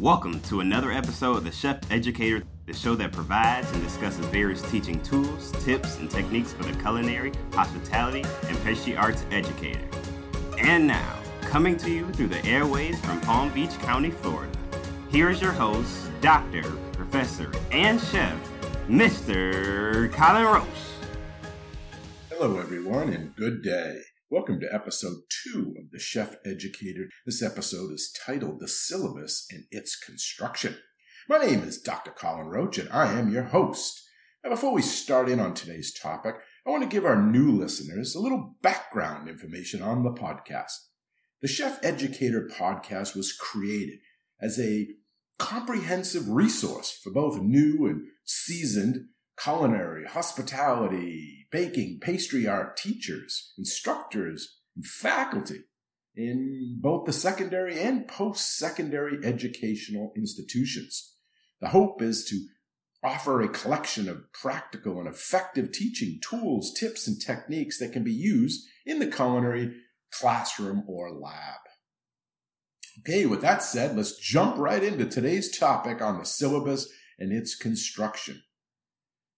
Welcome to another episode of the Chef Educator, the show that provides and discusses various teaching tools, tips, and techniques for the culinary, hospitality, and pastry arts educator. And now, coming to you through the airways from Palm Beach County, Florida, here is your host, Doctor, Professor, and Chef, Mr. Colin Roach. Hello, everyone, and good day. Welcome to episode two of The Chef Educator. This episode is titled The Syllabus and Its Construction. My name is Dr. Colin Roach, and I am your host. Now, before we start in on today's topic, I want to give our new listeners a little background information on the podcast. The Chef Educator podcast was created as a comprehensive resource for both new and seasoned culinary, hospitality, baking, pastry art teachers, instructors, and faculty in both the secondary and post secondary educational institutions. The hope is to offer a collection of practical and effective teaching tools, tips, and techniques that can be used in the culinary classroom or lab. Okay, with that said, let's jump right into today's topic on the syllabus and its construction.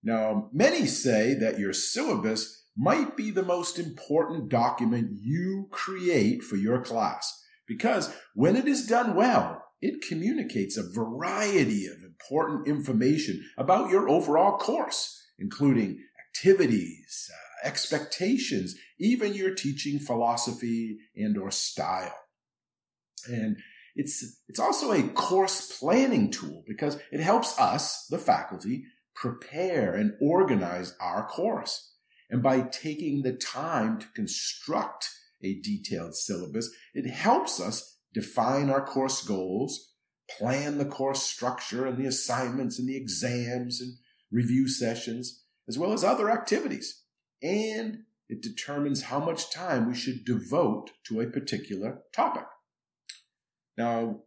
Now, many say that your syllabus might be the most important document you create for your class because when it is done well, it communicates a variety of important information about your overall course, including activities, uh, expectations, even your teaching philosophy and or style. And it's, it's also a course planning tool because it helps us, the faculty, prepare and organize our course. And by taking the time to construct a detailed syllabus, it helps us define our course goals, plan the course structure and the assignments and the exams and review sessions, as well as other activities. And it determines how much time we should devote to a particular topic. Now,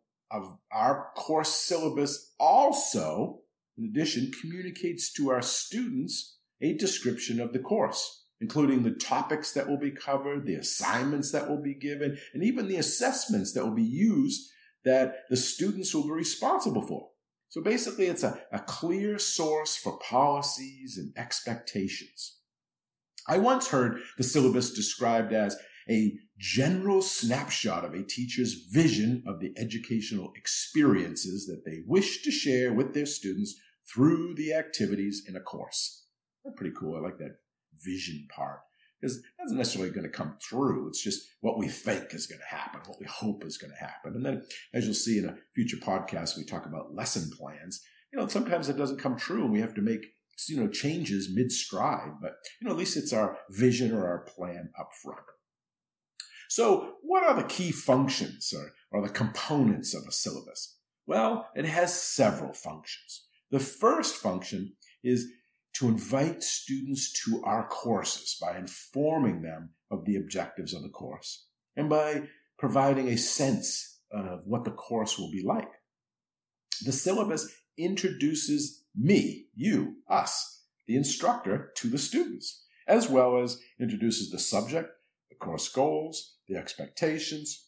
our course syllabus also in addition, communicates to our students a description of the course, including the topics that will be covered, the assignments that will be given, and even the assessments that will be used that the students will be responsible for. So basically, it's a, a clear source for policies and expectations. I once heard the syllabus described as a general snapshot of a teacher's vision of the educational experiences that they wish to share with their students through the activities in a course. That's pretty cool. I like that vision part because that's necessarily going to come through. It's just what we think is going to happen, what we hope is going to happen. And then, as you'll see in a future podcast, we talk about lesson plans. You know, sometimes it doesn't come true and we have to make, you know, changes mid stride, but, you know, at least it's our vision or our plan up front. So, what are the key functions or, or the components of a syllabus? Well, it has several functions. The first function is to invite students to our courses by informing them of the objectives of the course and by providing a sense of what the course will be like. The syllabus introduces me, you, us, the instructor, to the students, as well as introduces the subject, the course goals, the expectations.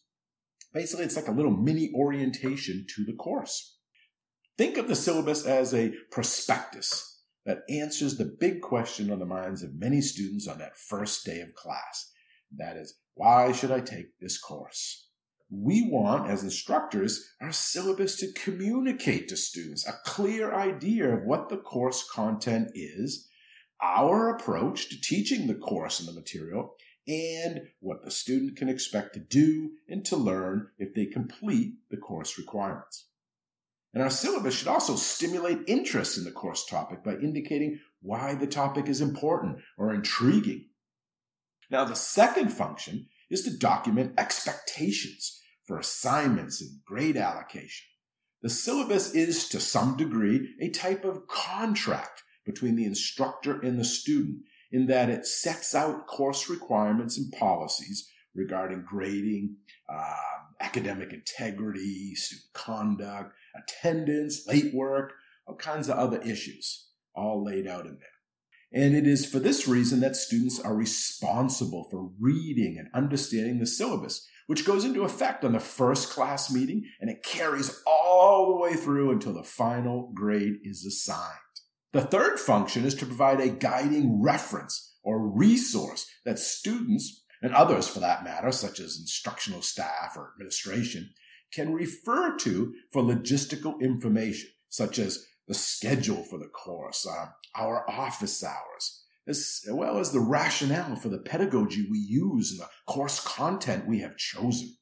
Basically, it's like a little mini orientation to the course. Think of the syllabus as a prospectus that answers the big question on the minds of many students on that first day of class. That is, why should I take this course? We want, as instructors, our syllabus to communicate to students a clear idea of what the course content is, our approach to teaching the course and the material, and what the student can expect to do and to learn if they complete the course requirements. And our syllabus should also stimulate interest in the course topic by indicating why the topic is important or intriguing. Now, the second function is to document expectations for assignments and grade allocation. The syllabus is, to some degree, a type of contract between the instructor and the student in that it sets out course requirements and policies regarding grading, uh, academic integrity, student conduct, attendance, late work, all kinds of other issues, all laid out in there. And it is for this reason that students are responsible for reading and understanding the syllabus, which goes into effect on the first class meeting and it carries all the way through until the final grade is assigned. The third function is to provide a guiding reference or resource that students and others for that matter, such as instructional staff or administration, can refer to for logistical information, such as the schedule for the course, uh, our office hours, as well as the rationale for the pedagogy we use and the course content we have chosen.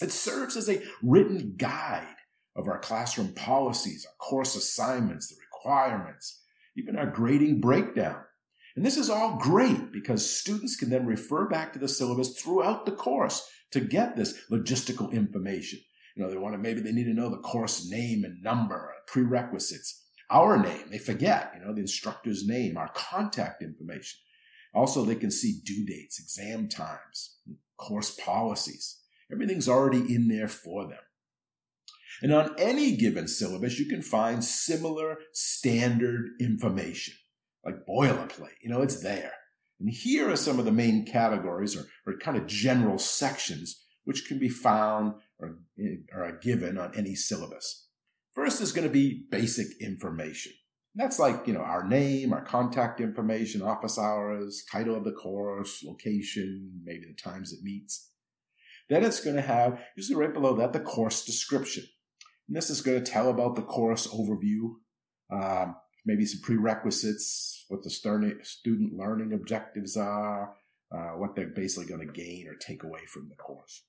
It serves as a written guide of our classroom policies, our course assignments, the requirements, even our grading breakdown. And this is all great because students can then refer back to the syllabus throughout the course to get this logistical information. You know, they want to, maybe they need to know the course name and number, prerequisites, our name. They forget, you know, the instructor's name, our contact information. Also, they can see due dates, exam times, course policies. Everything's already in there for them. And on any given syllabus, you can find similar standard information, like boilerplate. You know, it's there. And here are some of the main categories or, or kind of general sections which can be found or, or are given on any syllabus. First is going to be basic information. That's like, you know, our name, our contact information, office hours, title of the course, location, maybe the times it meets. Then it's going to have, usually right below that, the course description. And this is going to tell about the course overview, um, maybe some prerequisites, what the student learning objectives are, uh, what they're basically going to gain or take away from the course.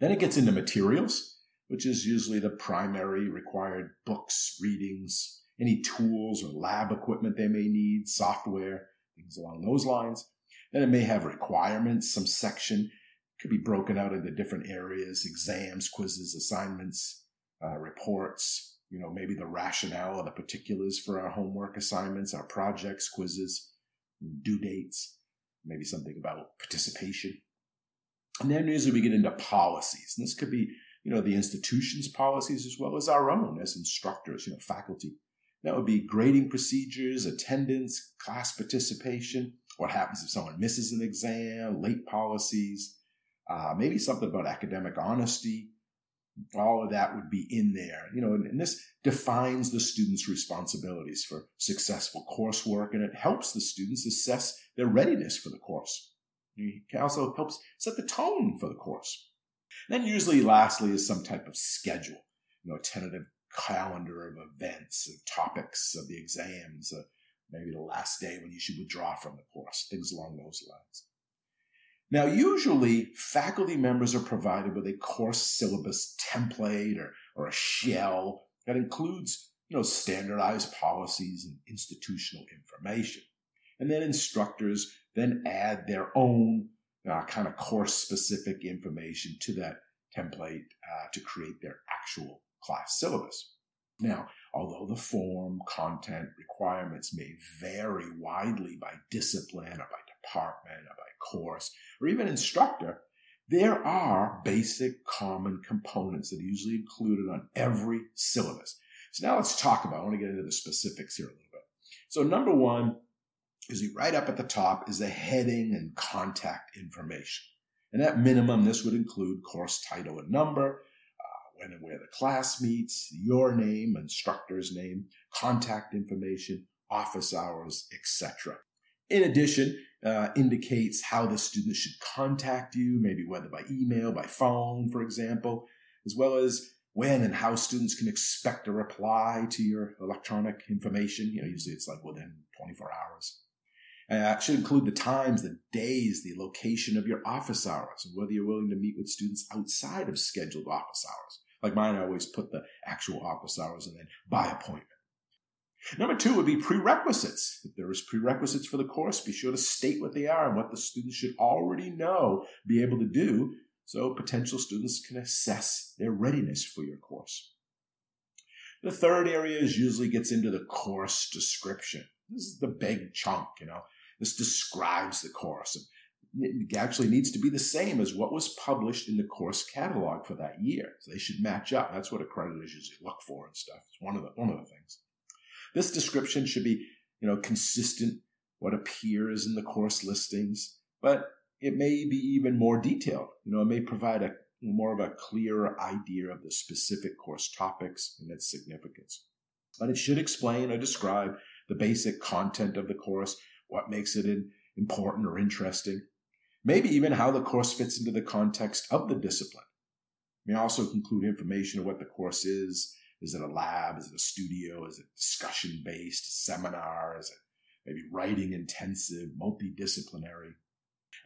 Then it gets into materials, which is usually the primary required books, readings, any tools or lab equipment they may need, software, things along those lines. Then it may have requirements, some section could be broken out into different areas, exams, quizzes, assignments, uh, reports, you know, maybe the rationale or the particulars for our homework assignments, our projects, quizzes, due dates, maybe something about participation. And then usually we get into policies. And this could be, you know, the institution's policies as well as our own as instructors, you know, faculty. That would be grading procedures, attendance, class participation, what happens if someone misses an exam, late policies, uh, maybe something about academic honesty, all of that would be in there you know and, and, this defines the students responsibilities for successful coursework and it helps the students assess their readiness for the course. It also helps set the tone for the course. Then usually lastly is some type of schedule you know a tentative calendar of events of topics of the exams uh, maybe the last day when you should withdraw from the course things along those lines now, usually faculty members are provided with a course syllabus template or, or a shell that includes you know, standardized policies and institutional information. And then instructors then add their own uh, kind of course specific information to that template uh, to create their actual class syllabus. Now, although the form, content, requirements may vary widely by discipline or by department by course or even instructor, there are basic common components that are usually included on every syllabus. So now let's talk about, I want to get into the specifics here a little bit. So number one is right up at the top is the heading and contact information. And at minimum, this would include course title and number, uh, when and where the class meets, your name, instructor's name, contact information, office hours, etc. In addition, uh, indicates how the student should contact you, maybe whether by email, by phone, for example, as well as when and how students can expect a reply to your electronic information. You know, usually it's like within 24 hours. Uh, it should include the times, the days, the location of your office hours, and whether you're willing to meet with students outside of scheduled office hours. Like mine, I always put the actual office hours and then by appointment. Number two would be prerequisites. If there is prerequisites for the course, be sure to state what they are and what the students should already know, be able to do, so potential students can assess their readiness for your course. The third area is usually gets into the course description. This is the big chunk, you know. This describes the course. It actually needs to be the same as what was published in the course catalog for that year. So they should match up. That's what accreditors usually look for and stuff. It's one of the one of the things. This description should be, you know, consistent what appears in the course listings, but it may be even more detailed. You know, it may provide a more of a clearer idea of the specific course topics and its significance. But it should explain or describe the basic content of the course, what makes it important or interesting, maybe even how the course fits into the context of the discipline. It may also include information of what the course is. Is it a lab? Is it a studio? Is it discussion based, seminar? Is it maybe writing intensive, multidisciplinary?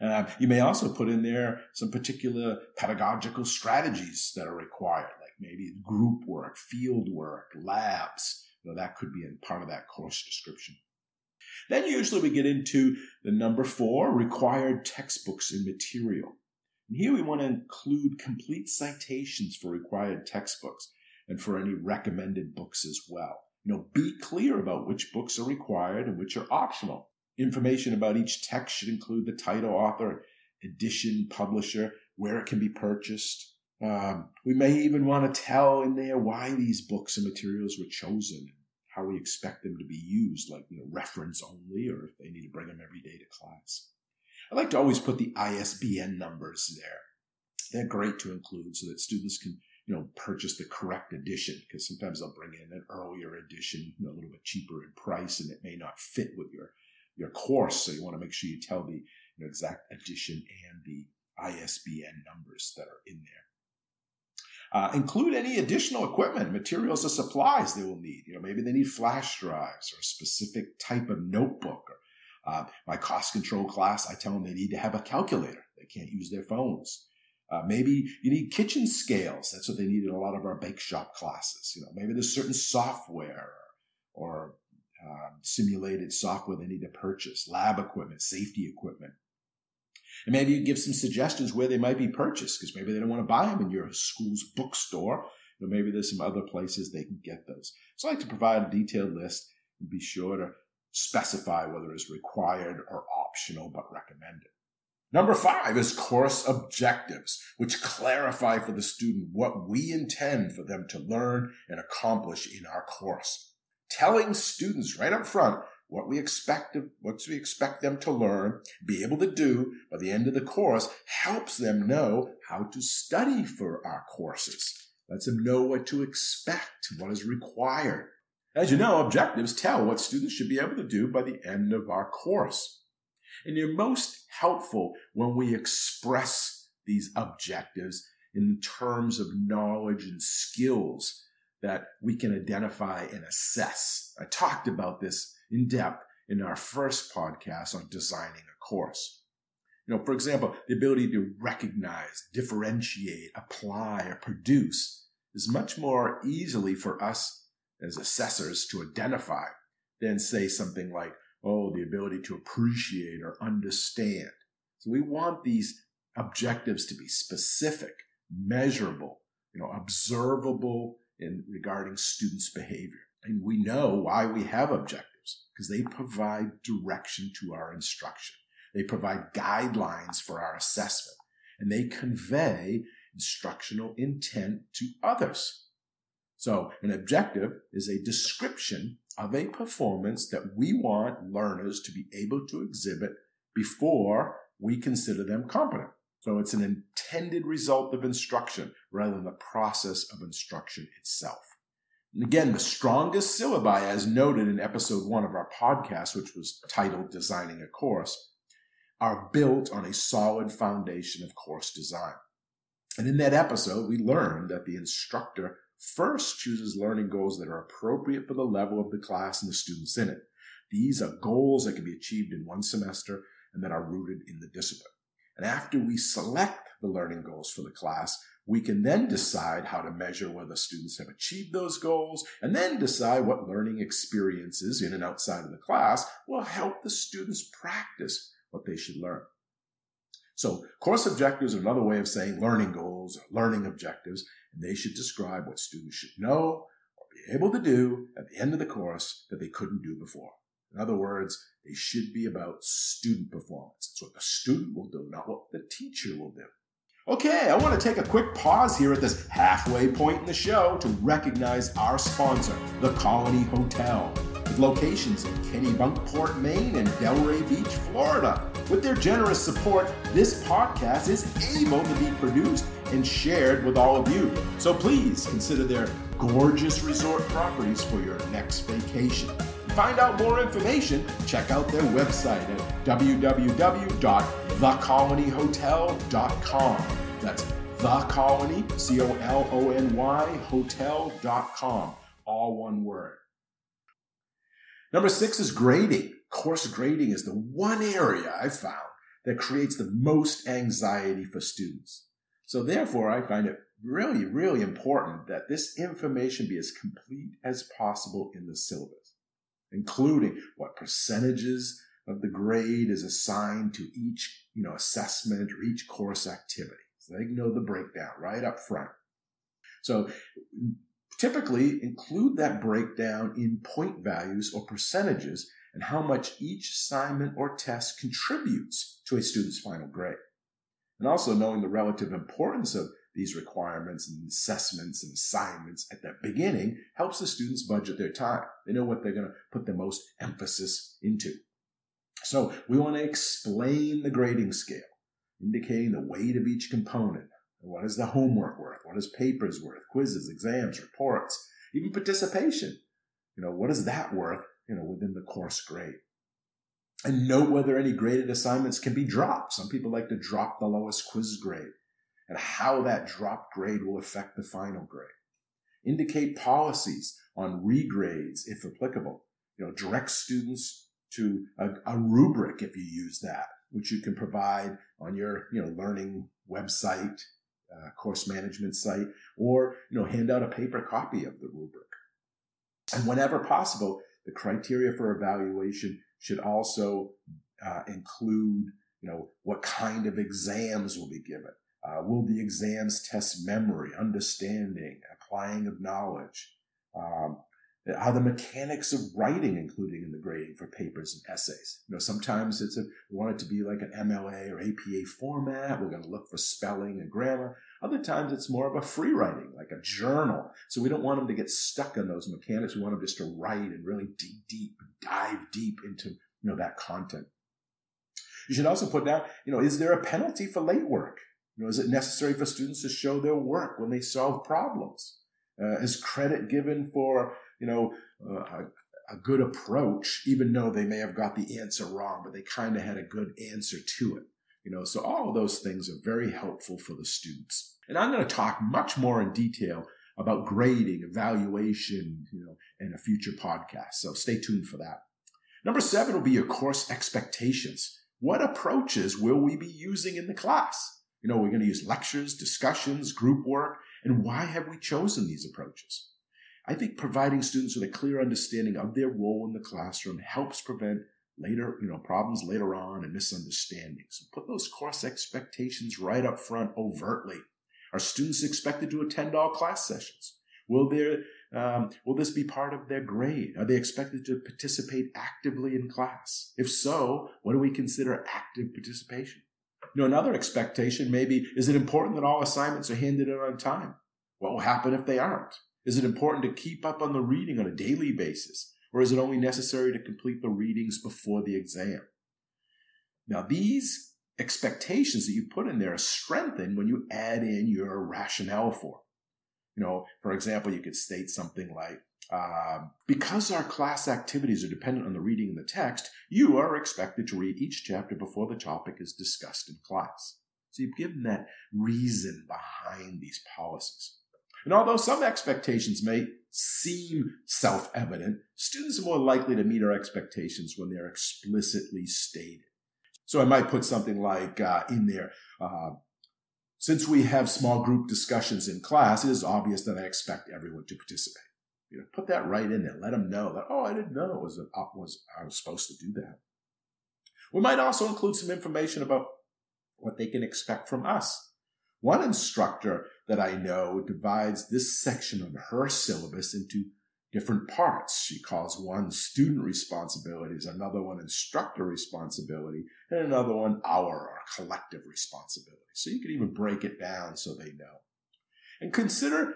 Uh, you may also put in there some particular pedagogical strategies that are required, like maybe group work, field work, labs. You know, that could be in part of that course description. Then usually we get into the number four, required textbooks and material. And here we want to include complete citations for required textbooks and for any recommended books as well. You know, be clear about which books are required and which are optional. Information about each text should include the title, author, edition, publisher, where it can be purchased. Um, we may even want to tell in there why these books and materials were chosen, how we expect them to be used, like you know, reference only, or if they need to bring them every day to class. I like to always put the ISBN numbers there. They're great to include so that students can, you know, purchase the correct edition because sometimes they'll bring in an earlier edition, you know, a little bit cheaper in price, and it may not fit with your your course. So you want to make sure you tell the you know, exact edition and the ISBN numbers that are in there. Uh, include any additional equipment, materials, or supplies they will need. You know, maybe they need flash drives or a specific type of notebook. Or uh, my cost control class, I tell them they need to have a calculator. They can't use their phones. Uh, maybe you need kitchen scales. That's what they need in a lot of our bake shop classes. You know, maybe there's certain software or, um, simulated software they need to purchase, lab equipment, safety equipment. And maybe you give some suggestions where they might be purchased because maybe they don't want to buy them in your school's bookstore. Or maybe there's some other places they can get those. So I like to provide a detailed list and be sure to specify whether it's required or optional but recommended. Number five is course objectives, which clarify for the student what we intend for them to learn and accomplish in our course. Telling students right up front what we expect of, what we expect them to learn, be able to do by the end of the course helps them know how to study for our courses. Lets them know what to expect, what is required. As you know, objectives tell what students should be able to do by the end of our course. And they're most helpful when we express these objectives in terms of knowledge and skills that we can identify and assess. I talked about this in depth in our first podcast on designing a course. You know, for example, the ability to recognize, differentiate, apply, or produce is much more easily for us as assessors to identify than say something like, oh, the ability to appreciate or understand. So we want these objectives to be specific, measurable, you know, observable in regarding students' behavior. And we know why we have objectives because they provide direction to our instruction. They provide guidelines for our assessment and they convey instructional intent to others. So an objective is a description of a performance that we want learners to be able to exhibit before we consider them competent. So it's an intended result of instruction rather than the process of instruction itself. And again, the strongest syllabi, as noted in episode one of our podcast, which was titled Designing a Course, are built on a solid foundation of course design. And in that episode, we learned that the instructor first chooses learning goals that are appropriate for the level of the class and the students in it. These are goals that can be achieved in one semester and that are rooted in the discipline. And after we select the learning goals for the class, we can then decide how to measure whether students have achieved those goals and then decide what learning experiences in and outside of the class will help the students practice what they should learn. So course objectives are another way of saying learning goals learning objectives, and they should describe what students should know or be able to do at the end of the course that they couldn't do before. In other words, they should be about student performance. It's what the student will do, not what the teacher will do. Okay, I want to take a quick pause here at this halfway point in the show to recognize our sponsor, the Colony Hotel, with locations in Kennebunkport, Maine and Delray Beach, Florida. With their generous support, this podcast is able to be produced and shared with all of you. So please consider their gorgeous resort properties for your next vacation. To find out more information, check out their website at www.thecolonyhotel.com. That's the colony, C O L O N Y, hotel.com. All one word. Number six is grading. Course grading is the one area I've found that creates the most anxiety for students. So therefore, I find it really, really important that this information be as complete as possible in the syllabus, including what percentages of the grade is assigned to each, you know, assessment or each course activity. So they know the breakdown right up front. So typically include that breakdown in point values or percentages and how much each assignment or test contributes to a student's final grade. And also knowing the relative importance of these requirements and assessments and assignments at the beginning helps the students budget their time. They know what they're going to put the most emphasis into. So we want to explain the grading scale, indicating the weight of each component. What is the homework worth? What is papers worth? Quizzes, exams, reports, even participation. You know, what is that worth, you know, within the course grade? And note whether any graded assignments can be dropped. Some people like to drop the lowest quiz grade and how that drop grade will affect the final grade. Indicate policies on regrades if applicable. You know, direct students to a, a rubric if you use that, which you can provide on your, you know, learning website, uh, course management site, or, you know, hand out a paper copy of the rubric. And whenever possible, the criteria for evaluation should also uh, include, you know, what kind of exams will be given. Uh, will the exams test memory, understanding, applying of knowledge? Um, are the mechanics of writing including in the grading for papers and essays? You know, sometimes it's a, we want it to be like an MLA or APA format. We're going to look for spelling and grammar. Other times it's more of a free writing, like a journal. So we don't want them to get stuck on those mechanics. We want them just to write and really deep, deep, dive deep into, you know, that content. You should also put down, you know, is there a penalty for late work? You know, is it necessary for students to show their work when they solve problems? Uh, is credit given for you know, uh, a, a, good approach, even though they may have got the answer wrong, but they kind of had a good answer to it. You know, so all of those things are very helpful for the students. And I'm going to talk much more in detail about grading, evaluation, you know, in a future podcast. So stay tuned for that. Number seven will be your course expectations. What approaches will we be using in the class? You know, we're going to use lectures, discussions, group work, and why have we chosen these approaches? I think providing students with a clear understanding of their role in the classroom helps prevent later, you know, problems later on and misunderstandings. Put those course expectations right up front overtly. Are students expected to attend all class sessions? Will there um, will this be part of their grade? Are they expected to participate actively in class? If so, what do we consider active participation? You know, another expectation maybe is it important that all assignments are handed in on time? What will happen if they aren't? Is it important to keep up on the reading on a daily basis? Or is it only necessary to complete the readings before the exam? Now, these expectations that you put in there are strengthened when you add in your rationale for. You know, for example, you could state something like, uh, because our class activities are dependent on the reading in the text, you are expected to read each chapter before the topic is discussed in class. So you've given that reason behind these policies. And although some expectations may seem self evident, students are more likely to meet our expectations when they're explicitly stated. So I might put something like uh, in there, uh, since we have small group discussions in class, it is obvious that I expect everyone to participate. You know, put that right in there. Let them know that, oh, I didn't know it was, a, was I was supposed to do that. We might also include some information about what they can expect from us. One instructor that I know divides this section of her syllabus into different parts. She calls one student responsibilities, another one instructor responsibility, and another one our or collective responsibility. So you can even break it down so they know. And consider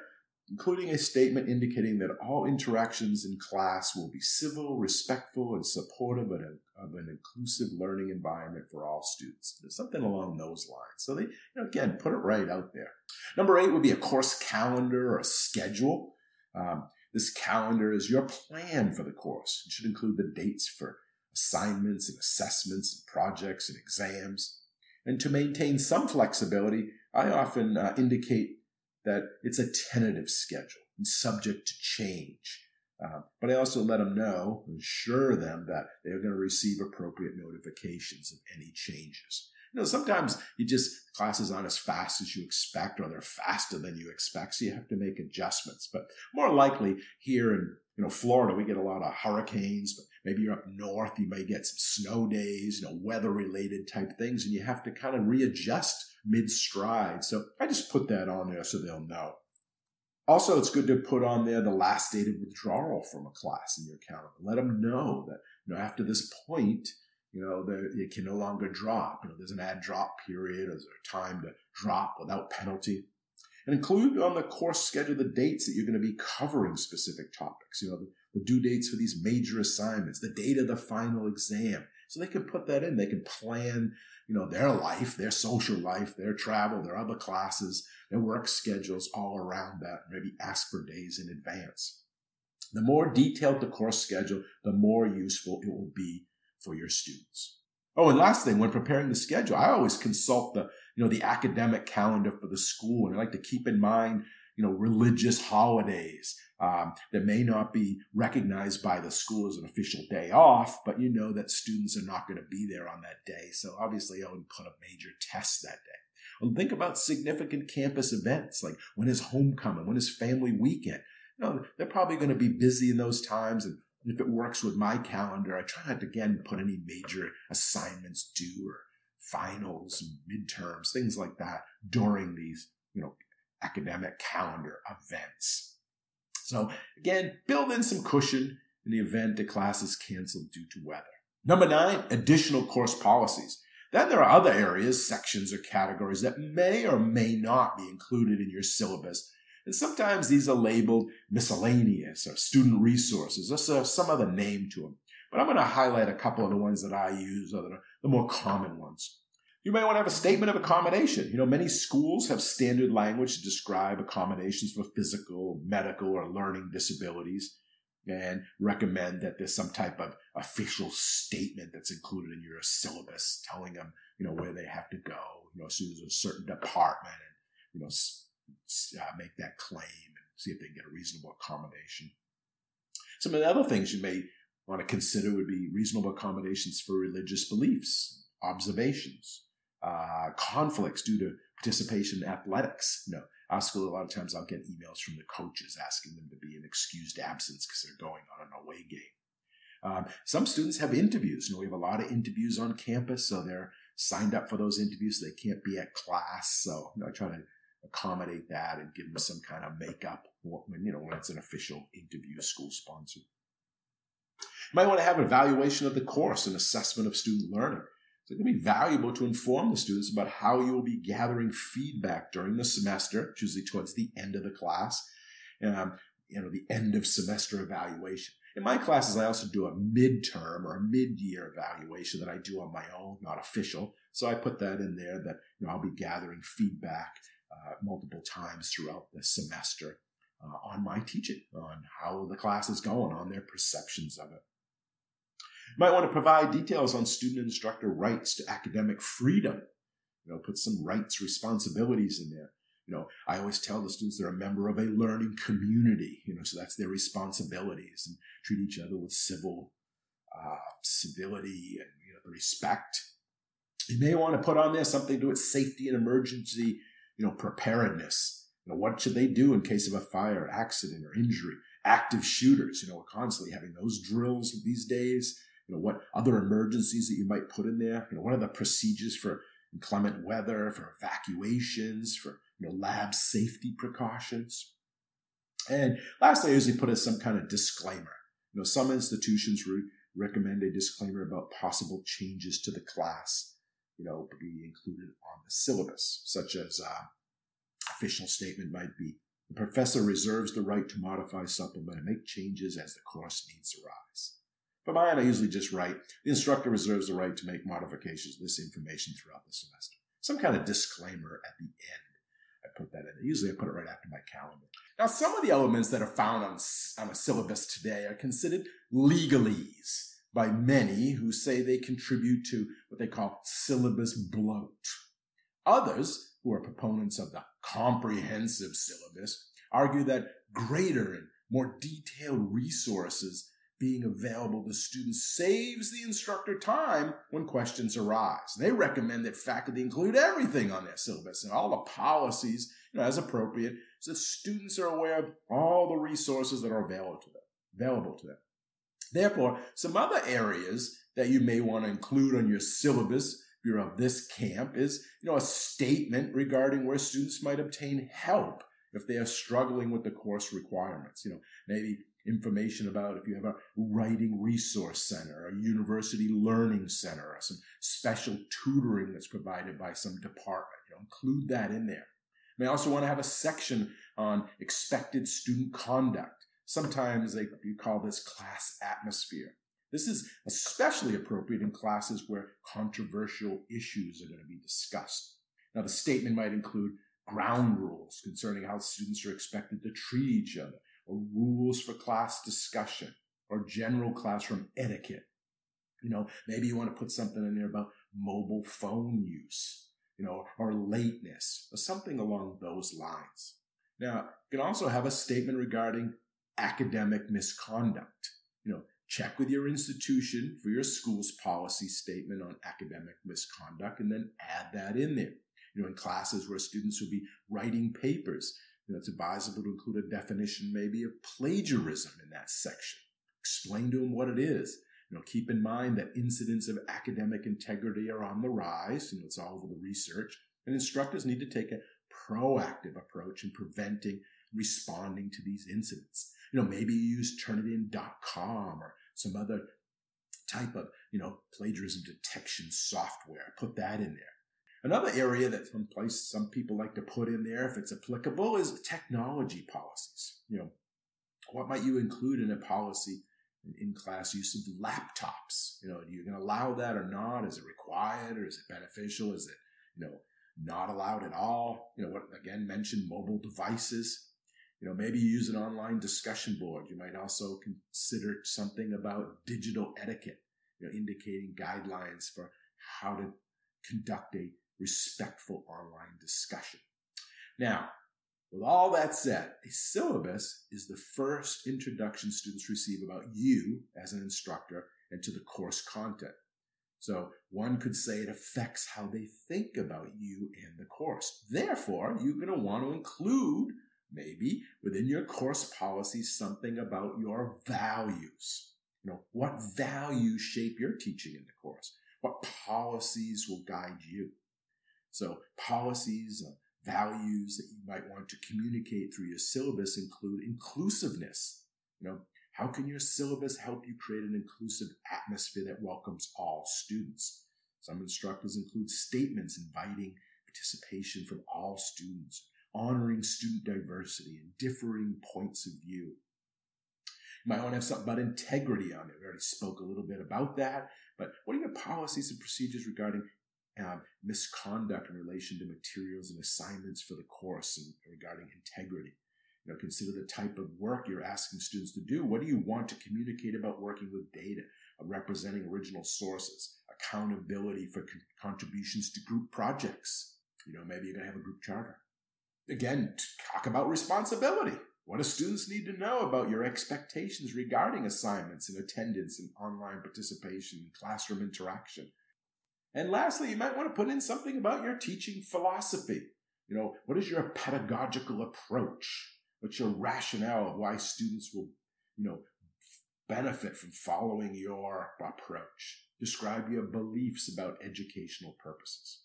including a statement indicating that all interactions in class will be civil, respectful, and supportive of, a, of an inclusive learning environment for all students. Something along those lines. So they, you know, again, put it right out there. Number eight would be a course calendar or a schedule. Um, this calendar is your plan for the course. It should include the dates for assignments and assessments and projects and exams. And to maintain some flexibility, I often uh, indicate that it's a tentative schedule and subject to change. Uh, but I also let them know, assure them that they're going to receive appropriate notifications of any changes. You know, sometimes you just classes aren't as fast as you expect, or they're faster than you expect, so you have to make adjustments. But more likely here in you know Florida, we get a lot of hurricanes, but maybe you're up north, you may get some snow days, you know, weather related type things, and you have to kind of readjust mid stride. So I just put that on there so they'll know. Also, it's good to put on there the last date of withdrawal from a class in your calendar. Let them know that you know after this point, you know, it can no longer drop. You know, there's an add drop period, there's a time to drop without penalty. And include on the course schedule the dates that you're going to be covering specific topics. You know, the, the due dates for these major assignments, the date of the final exam. So they can put that in. They can plan, you know, their life, their social life, their travel, their other classes, their work schedules all around that. Maybe ask for days in advance. The more detailed the course schedule, the more useful it will be for your students. Oh, and last thing, when preparing the schedule, I always consult the, you know, the academic calendar for the school. And I like to keep in mind, you know, religious holidays um, that may not be recognized by the school as an official day off, but you know that students are not going to be there on that day. So obviously I would put a major test that day. Well, think about significant campus events like when is homecoming, when is family weekend. You know, they're probably going to be busy in those times and if it works with my calendar, I try not to again put any major assignments due or finals, midterms, things like that during these, you know, academic calendar events. So again, build in some cushion in the event the class is canceled due to weather. Number nine, additional course policies. Then there are other areas, sections, or categories that may or may not be included in your syllabus and sometimes these are labeled miscellaneous or student resources or some other name to them. But I'm going to highlight a couple of the ones that I use, or the, the more common ones. You may want to have a statement of accommodation. You know, many schools have standard language to describe accommodations for physical, medical, or learning disabilities and recommend that there's some type of official statement that's included in your syllabus telling them, you know, where they have to go, you know, as soon as a certain department and, you know, uh, make that claim and see if they can get a reasonable accommodation. Some of the other things you may want to consider would be reasonable accommodations for religious beliefs, observations, uh, conflicts due to participation in athletics. You know, our school, a lot of times I'll get emails from the coaches asking them to be an excused absence because they're going on an away game. Um, some students have interviews. You know, we have a lot of interviews on campus, so they're signed up for those interviews. So they can't be at class. So, you know, I try to accommodate that and give them some kind of makeup when, you know, when it's an official interview school sponsored. You might want to have an evaluation of the course an assessment of student learning. So it can be valuable to inform the students about how you will be gathering feedback during the semester, usually towards the end of the class, um, you know, the end of semester evaluation. In my classes, I also do a midterm or a mid-year evaluation that I do on my own, not official. So I put that in there that you know, I'll be gathering feedback uh, multiple times throughout the semester uh, on my teaching, on how the class is going, on their perceptions of it. You might want to provide details on student instructor rights to academic freedom. You know, put some rights, responsibilities in there. You know, I always tell the students they're a member of a learning community, you know, so that's their responsibilities and treat each other with civil uh, civility and you know, respect. You may want to put on there something to do with safety and emergency you know, preparedness. You know, what should they do in case of a fire, accident, or injury? Active shooters, you know, we're constantly having those drills these days. You know, what other emergencies that you might put in there? You know, what are the procedures for inclement weather, for evacuations, for you know, lab safety precautions? And lastly, I usually put in some kind of disclaimer. You know, some institutions re- recommend a disclaimer about possible changes to the class you know, be included on the syllabus, such as uh, official statement might be The professor reserves the right to modify, supplement, and make changes as the course needs arise. For mine, I usually just write, the instructor reserves the right to make modifications to this information throughout the semester. Some kind of disclaimer at the end. I put that in. Usually I put it right after my calendar. Now, some of the elements that are found on, on a syllabus today are considered legalese by many who say they contribute to what they call syllabus bloat. Others, who are proponents of the comprehensive syllabus, argue that greater and more detailed resources being available to students saves the instructor time when questions arise. They recommend that faculty include everything on their syllabus and all the policies you know, as appropriate so that students are aware of all the resources that are available to them. Available to them. Therefore, some other areas that you may want to include on your syllabus if you're of this camp is, you know, a statement regarding where students might obtain help if they are struggling with the course requirements. You know, maybe information about if you have a writing resource center, a university learning center, or some special tutoring that's provided by some department. You know, include that in there. You may also want to have a section on expected student conduct. Sometimes they you call this class atmosphere. This is especially appropriate in classes where controversial issues are going to be discussed. Now, the statement might include ground rules concerning how students are expected to treat each other, or rules for class discussion or general classroom etiquette. You know, maybe you want to put something in there about mobile phone use, you know, or lateness or something along those lines. Now, you can also have a statement regarding academic misconduct. You know, check with your institution for your school's policy statement on academic misconduct and then add that in there. You know, in classes where students will be writing papers, you know, it's advisable to include a definition maybe of plagiarism in that section. Explain to them what it is. You know, keep in mind that incidents of academic integrity are on the rise. You know, it's all over the research. And instructors need to take a proactive approach in preventing, responding to these incidents. You know, maybe you use Turnitin.com or some other type of, you know, plagiarism detection software. Put that in there. Another area that some place some people like to put in there, if it's applicable, is technology policies. You know, what might you include in a policy in class use of laptops? You know, are you going to allow that or not? Is it required or is it beneficial? Is it, you know, not allowed at all? You know, what again mentioned mobile devices. You know, maybe you use an online discussion board. You might also consider something about digital etiquette, you know, indicating guidelines for how to conduct a respectful online discussion. Now, with all that said, a syllabus is the first introduction students receive about you as an instructor and to the course content. So one could say it affects how they think about you and the course. Therefore, you're going to want to include maybe within your course policy something about your values. You know, what values shape your teaching in the course? What policies will guide you? So policies, uh, values that you might want to communicate through your syllabus include inclusiveness. You know, how can your syllabus help you create an inclusive atmosphere that welcomes all students? Some instructors include statements inviting participation from all students, honoring student diversity and differing points of view. You might want to have something about integrity on it. We already spoke a little bit about that, but what are your policies and procedures regarding um, misconduct in relation to materials and assignments for the course and regarding integrity. You know, consider the type of work you're asking students to do. What do you want to communicate about working with data, uh, representing original sources, accountability for con- contributions to group projects? You know, maybe you're going to have a group charter. Again, talk about responsibility. What do students need to know about your expectations regarding assignments and attendance and online participation and classroom interaction? And lastly, you might want to put in something about your teaching philosophy. You know, what is your pedagogical approach? What's your rationale of why students will, you know, benefit from following your approach? Describe your beliefs about educational purposes.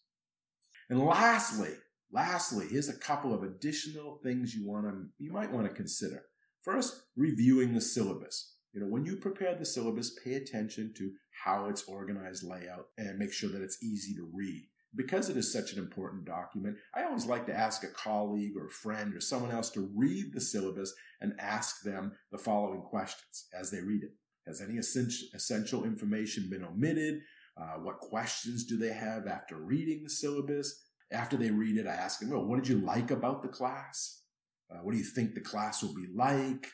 And lastly, lastly, here's a couple of additional things you want to, you might want to consider. First, reviewing the syllabus. You know, when you prepare the syllabus, pay attention to how it's organized layout and make sure that it's easy to read. Because it is such an important document, I always like to ask a colleague or a friend or someone else to read the syllabus and ask them the following questions as they read it. Has any essential information been omitted? Uh, what questions do they have after reading the syllabus? After they read it, I ask them, well, what did you like about the class? Uh, what do you think the class will be like?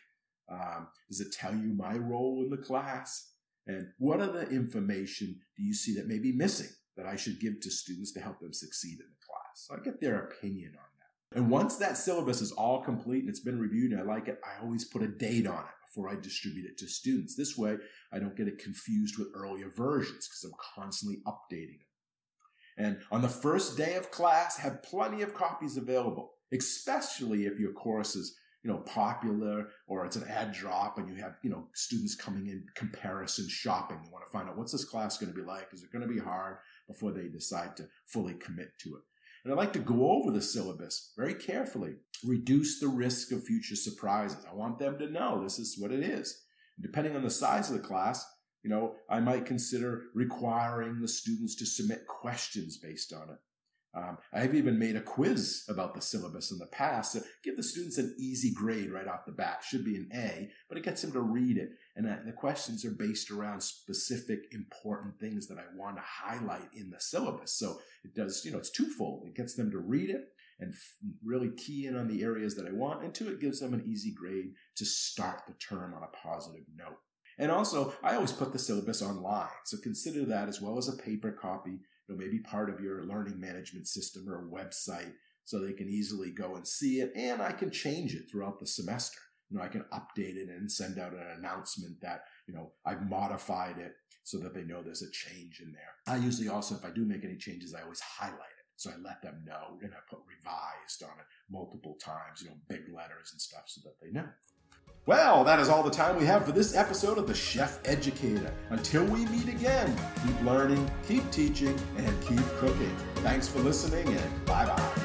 Um, does it tell you my role in the class? And what other information do you see that may be missing that I should give to students to help them succeed in the class? So I get their opinion on that. And once that syllabus is all complete and it's been reviewed and I like it, I always put a date on it before I distribute it to students. This way, I don't get it confused with earlier versions because I'm constantly updating them. And on the first day of class, have plenty of copies available, especially if your course is you know, popular or it's an add drop and you have, you know, students coming in comparison shopping. You want to find out what's this class going to be like? Is it going to be hard before they decide to fully commit to it? And I like to go over the syllabus very carefully, reduce the risk of future surprises. I want them to know this is what it is. And depending on the size of the class, you know, I might consider requiring the students to submit questions based on it. Um, I've even made a quiz about the syllabus in the past to give the students an easy grade right off the bat. Should be an A, but it gets them to read it. And the questions are based around specific important things that I want to highlight in the syllabus. So it does, you know, it's twofold. It gets them to read it and really key in on the areas that I want. And two, it gives them an easy grade to start the term on a positive note. And also, I always put the syllabus online. So consider that as well as a paper copy you know, maybe part of your learning management system or a website so they can easily go and see it. And I can change it throughout the semester. You know, I can update it and send out an announcement that, you know, I've modified it so that they know there's a change in there. I usually also, if I do make any changes, I always highlight it. So I let them know and I put revised on it multiple times, you know, big letters and stuff so that they know. Well, that is all the time we have for this episode of The Chef Educator. Until we meet again, keep learning, keep teaching, and keep cooking. Thanks for listening, and bye bye.